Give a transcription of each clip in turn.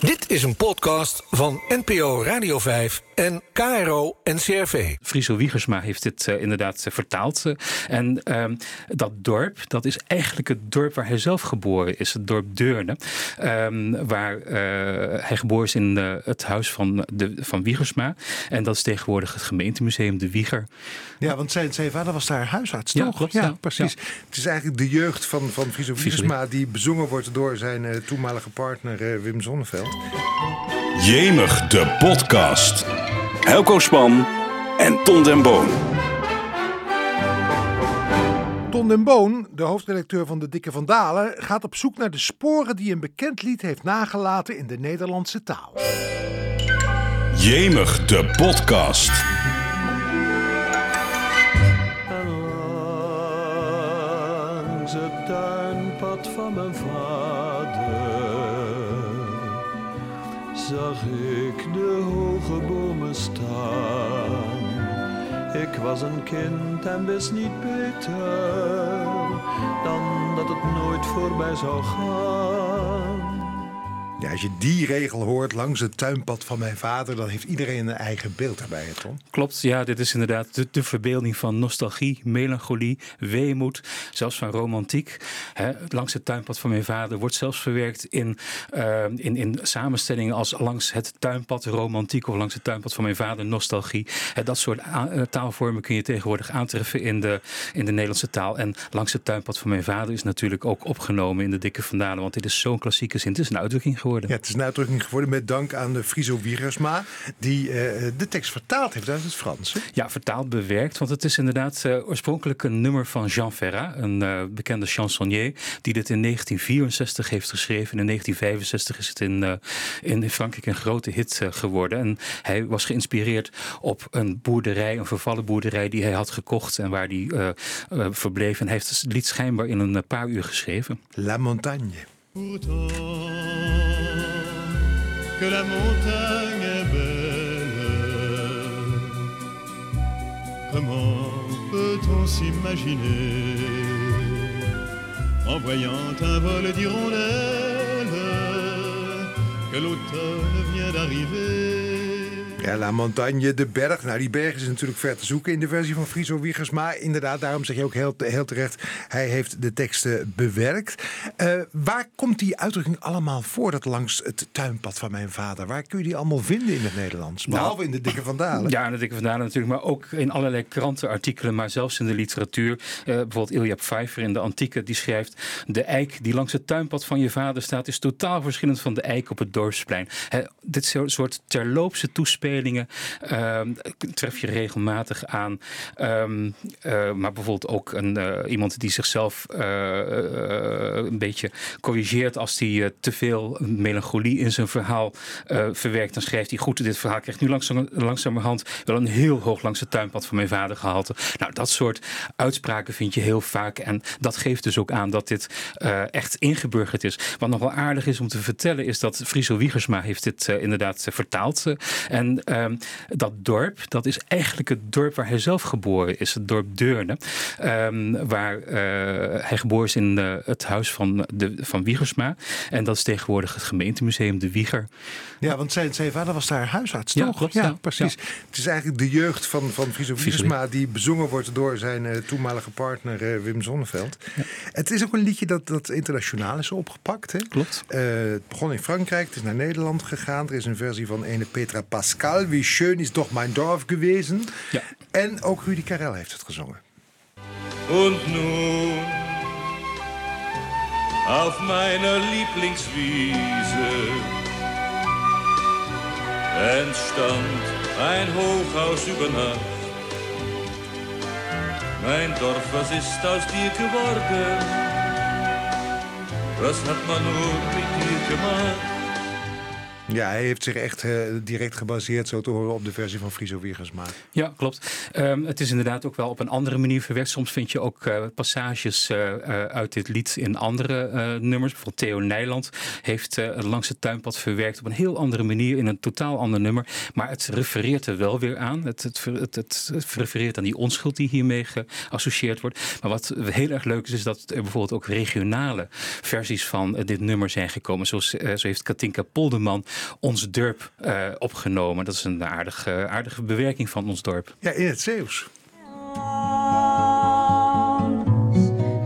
Dit is een podcast van NPO Radio 5 en KRO NCRV. Friso Wiegersma heeft dit uh, inderdaad uh, vertaald. Uh, en ehm, dat dorp, dat is eigenlijk het dorp waar hij zelf geboren is. Het dorp Deurne. Um, waar hij geboren is in het huis van, de, van Wiegersma. En dat is tegenwoordig het gemeentemuseum De Wieger. Ja, want zijn, zijn vader was daar huisarts, ja, toch? Klopt, ja, ja, precies. Ja. Het is eigenlijk de jeugd van, van Friso Wiegersma... die bezongen wordt door zijn toenmalige partner Wim Zonneveld. Jemig, de podcast. Helco Span en Ton den Boon. Ton den Boon, de hoofdredacteur van De Dikke Vandalen, gaat op zoek naar de sporen die een bekend lied heeft nagelaten in de Nederlandse taal. Jemig, de podcast. Langs het tuinpad van mijn zag ik de hoge bomen staan. Ik was een kind en wist niet beter dan dat het nooit voorbij zou gaan. Als je die regel hoort langs het tuinpad van mijn vader, dan heeft iedereen een eigen beeld daarbij, Tom. Klopt, ja, dit is inderdaad de, verbeelding van nostalgie, melancholie, weemoed, zelfs van romantiek. Langs het tuinpad van mijn vader wordt zelfs verwerkt in, uh, in, in samenstellingen als langs het tuinpad romantiek of langs het tuinpad van mijn vader nostalgie. Dat soort taalvormen kun je tegenwoordig aantreffen in de, in de Nederlandse taal. En langs het tuinpad van mijn vader is natuurlijk ook opgenomen in de Dikke Vandalen, want dit is zo'n klassieke zin. Het is een uitdrukking geworden. Ja, het is een uitdrukking geworden met dank aan de Friso Wiegersma, die uh, de tekst vertaald heeft uit het Frans. Hè? Ja, vertaald bewerkt, want het is inderdaad uh, oorspronkelijk een nummer van Jean Ferrat, een uh, bekende chansonnier, die dit in 1964 heeft geschreven. In 1965 is het in, in Frankrijk een grote hit geworden. En hij was geïnspireerd op een boerderij, een vervallen boerderij die hij had gekocht en waar hij verbleef. En hij heeft het lied schijnbaar in een paar uur geschreven. La Montagne. Pourtant que la montagne est belle, comment peut-on s'imaginer en voyant un vol d'hirondelles que l'automne vient d'arriver? Ja, La Montagne, de berg. Nou, die berg is natuurlijk ver te zoeken in de versie van Friso Wiegers. Maar inderdaad, daarom zeg je ook heel, heel terecht, hij heeft de teksten bewerkt. Uh, waar komt die uitdrukking allemaal voor, dat langs het tuinpad van mijn vader? Waar kun je die allemaal vinden in het Nederlands? Behalve nou, in de Dikke Vandalen. Ja, in de Dikke Vandalen natuurlijk, maar ook in allerlei krantenartikelen, maar zelfs in de literatuur. Uh, bijvoorbeeld Ilja Pfeiffer in de Antieke, die schrijft... de eik die langs het tuinpad van je vader staat... is totaal verschillend van de eik op het dorpsplein. He, dit soort terloopse toespeling uh, tref je regelmatig aan. Um, uh, maar bijvoorbeeld ook een, uh, iemand die zichzelf uh, een beetje corrigeert als hij te veel melancholie in zijn verhaal verwerkt. Dan schrijft hij goed, dit verhaal krijgt nu langzaam, langzamerhand wel een heel hoog langs het tuinpad van mijn vader gehalte. Nou, dat soort uitspraken vind je heel vaak. En dat geeft dus ook aan dat dit echt ingeburgerd is. Wat nog wel aardig is om te vertellen is dat Friso Wiegersma heeft dit inderdaad vertaald. en Um, dat dorp, dat is eigenlijk het dorp waar hij zelf geboren is. Het dorp Deurne. Um, waar uh, hij geboren is in uh, het huis van, de, van Wiegersma. En dat is tegenwoordig het gemeentemuseum De Wieger. Ja, want zijn, zijn vader was daar huisarts, ja, toch? Klopt, ja, ja, precies. Ja. Het is eigenlijk de jeugd van, van Friso Wiegersma... die bezongen wordt door zijn uh, toenmalige partner Wim Zonneveld. Het is ook een liedje dat, dat internationaal is opgepakt. Hè? Klopt. het begon in Frankrijk, het is naar Nederland gegaan. Er is een versie van ene Petra Pascal wie schön is doch mein Dorf gewesen. Ja. En ook Rudy Karel heeft het gezongen. Und nun auf meiner Lieblingswiese entstand ein Hochhaus über Nacht. Mein Dorf, was ist aus dir geworden? Was hat man nur mit dir gemacht? Ja, hij heeft zich echt uh, direct gebaseerd, zo te horen, op de versie van Friso Wiegersma. Ja, klopt. Um, het is inderdaad ook wel op een andere manier verwerkt. Soms vind je ook uh, passages uh, uit dit lied in andere nummers. Bijvoorbeeld Theo Nijland heeft Langs het Tuinpad verwerkt op een heel andere manier in een totaal ander nummer. Maar het refereert er wel weer aan. Het, het, het, het refereert aan die onschuld die hiermee geassocieerd wordt. Maar wat heel erg leuk is, is dat er bijvoorbeeld ook regionale versies van dit nummer zijn gekomen. Zoals, zo heeft Katinka Polderman ons dorp uh, opgenomen. Dat is een aardige, aardige bewerking van ons dorp. Ja, in het Zeeuws.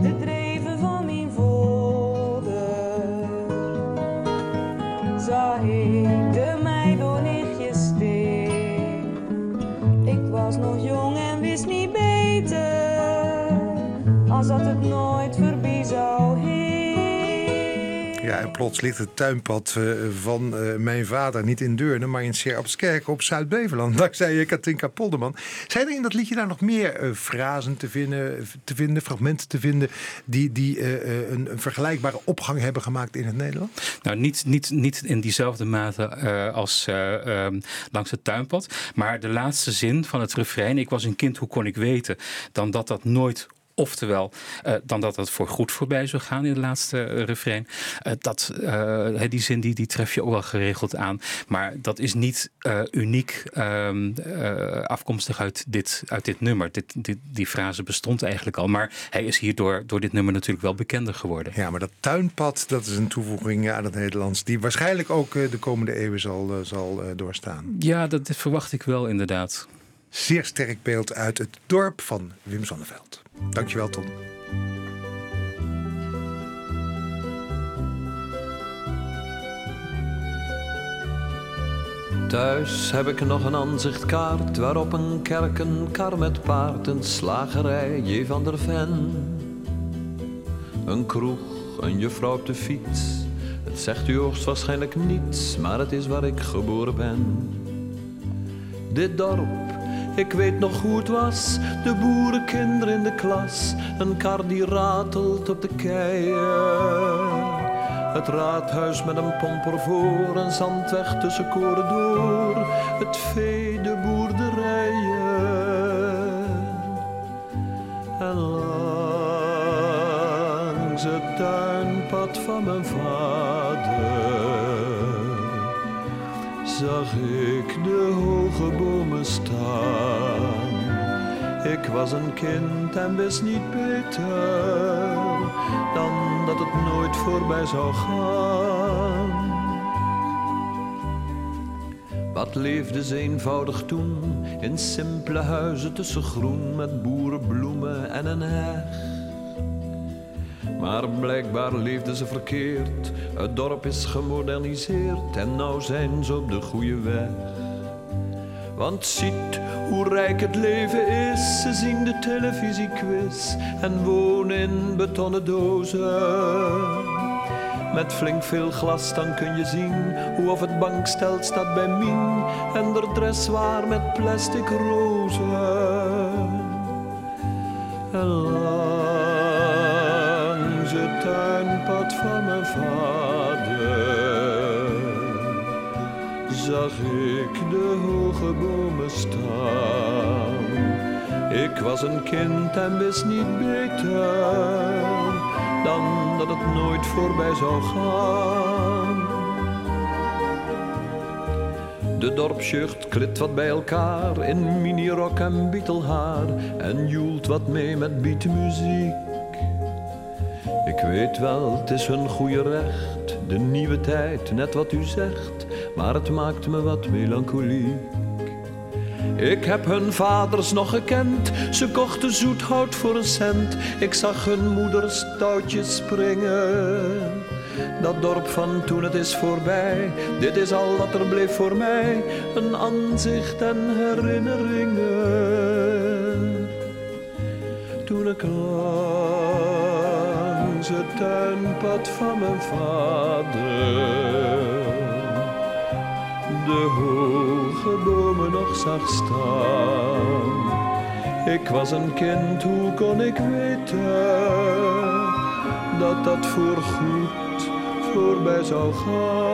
De dreven van mijn voelde, zag ik de mij door nichtjes steen. Ik was nog jong en wist niet beter, als dat het nooit heen. Ja, en plots ligt het tuinpad uh, van uh, mijn vader niet in Deurne, maar in Scherpskerk op Zuid-Beveland. Dankzij Katinka Polderman. Zijn er in dat liedje daar nog meer uh, te vinden, te vinden, fragmenten te vinden, die, die een, een, vergelijkbare opgang hebben gemaakt in het Nederlands? Nou, niet, niet, niet in diezelfde mate als um, langs het tuinpad. Maar de laatste zin van het refrein, ik was een kind, hoe kon ik weten, dan dat dat nooit Oftewel, uh, dan dat het voor goed voorbij zou gaan in het laatste uh, refrein. Uh, dat, die zin die, die tref je ook wel geregeld aan. Maar dat is niet uniek um, afkomstig uit dit, uit dit nummer. Dit, dit, die frase bestond eigenlijk al. Maar hij is hierdoor door dit nummer natuurlijk wel bekender geworden. Ja, maar dat tuinpad, dat is een toevoeging aan het Nederlands... die waarschijnlijk ook de komende eeuwen zal, zal doorstaan. Ja, dat, dat verwacht ik wel inderdaad. Zeer sterk beeld uit het dorp van Wim Zonneveld. Dankjewel, Tom. Thuis heb ik nog een aanzichtkaart waarop een kerk, een kar met paard, een slagerij, J. van der Ven. Een kroeg, een juffrouw op de fiets. Het zegt u hoogstwaarschijnlijk niets, maar het is waar ik geboren ben. Dit dorp ik weet nog hoe het was, de boerenkinderen in de klas. Een kar die ratelt op de keien. Het raadhuis met een pomper voor, een zandweg tussen koren door. Het vee, de boerderijen. En langs het tuinpad van mijn vader zag ik de hoge bomen staan. Ik was een kind en wist niet beter dan dat het nooit voorbij zou gaan. Wat leefde ze eenvoudig toen in simpele huizen tussen groen met boerenbloemen en een heg. Maar blijkbaar leefden ze verkeerd. Het dorp is gemoderniseerd en nou zijn ze op de goede weg. Want ziet hoe rijk het leven is. Ze zien de televisiequiz en wonen in betonnen dozen. Met flink veel glas dan kun je zien hoe of het bankstel staat bij Mien en de dress waar met plastic rozen. Was een kind en wist niet beter dan dat het nooit voorbij zou gaan. De dorpsjucht klit wat bij elkaar in minirok en bietelhaar en joelt wat mee met beatmuziek. Ik weet wel, het is hun goede recht, de nieuwe tijd, net wat u zegt, maar het maakt me wat melancholiek. Ik heb hun vaders nog gekend, ze kochten zoethout voor een cent. Ik zag hun moeders touwtjes springen. Dat dorp van toen het is voorbij, dit is al wat er bleef voor mij. Een aanzicht en herinneringen. Toen ik langs het tuinpad van mijn vader de hoge nog zag staan. Ik was een kind, hoe kon ik weten dat dat voorgoed voorbij zou gaan?